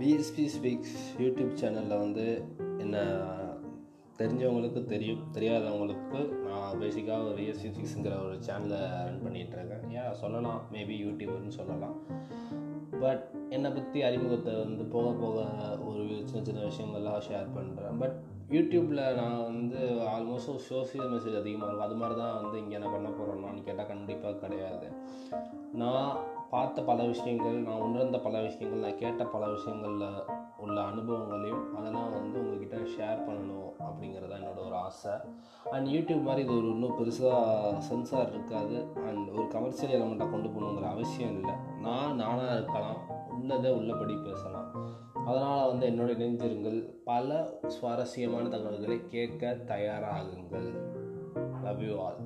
BSP speaks YouTube சேனலில் வந்து என்ன தெரிஞ்சவங்களுக்கு தெரியும் தெரியாதவங்களுக்கு நான் பேசிக்காக ஒரு பிஎஸ்பி ஸ்பீக்ஸுங்கிற ஒரு சேனலை ரன் பண்ணிகிட்ருக்கேன் ஏன் சொல்லலாம்? மேபி யூடியூப்னு சொல்லலாம். பட் என்னை பற்றி அறிமுகத்தை வந்து போக போக ஒரு சின்ன சின்ன விஷயங்கள்லாம் ஷேர் பண்ணுறேன் பட் யூடியூப்பில் நான் வந்து ஆல்மோஸ்ட் சோசியல் மெசேஜ் அதிகமாக இருக்கும். அது மாதிரி தான் வந்து இங்கே என்ன பண்ண போகிறோம்னு கேட்டால் கண்டிப்பாக கிடையாது. நான் பார்த்த பல விஷயங்கள் நான் உணர்ந்த பல விஷயங்கள் நான் கேட்ட பல விஷயங்களில் உள்ள அனுபவங்களையும் அதெல்லாம் வந்து உங்ககிட்ட ஷேர் பண்ணணும் அப்படிங்கிறது தான் என்னோட ஒரு ஆசை. அண்ட் யூடியூப் மாதிரி இது ஒரு இன்னும் பெருசாக சென்சார் இருக்காது. அண்ட் ஒரு கமர்ஷியல் எலமெண்ட்டாக கொண்டு போகணுங்கிற அவசியம் இல்லை. நான் நானாக இருக்கலாம் உள்ளதை உள்ளபடி பேசலாம். அதனால் வந்து என்னோட இணைந்திருங்கள். பல சுவாரஸ்யமான தகவல்களை கேட்க தயாராகுங்கள். Love you all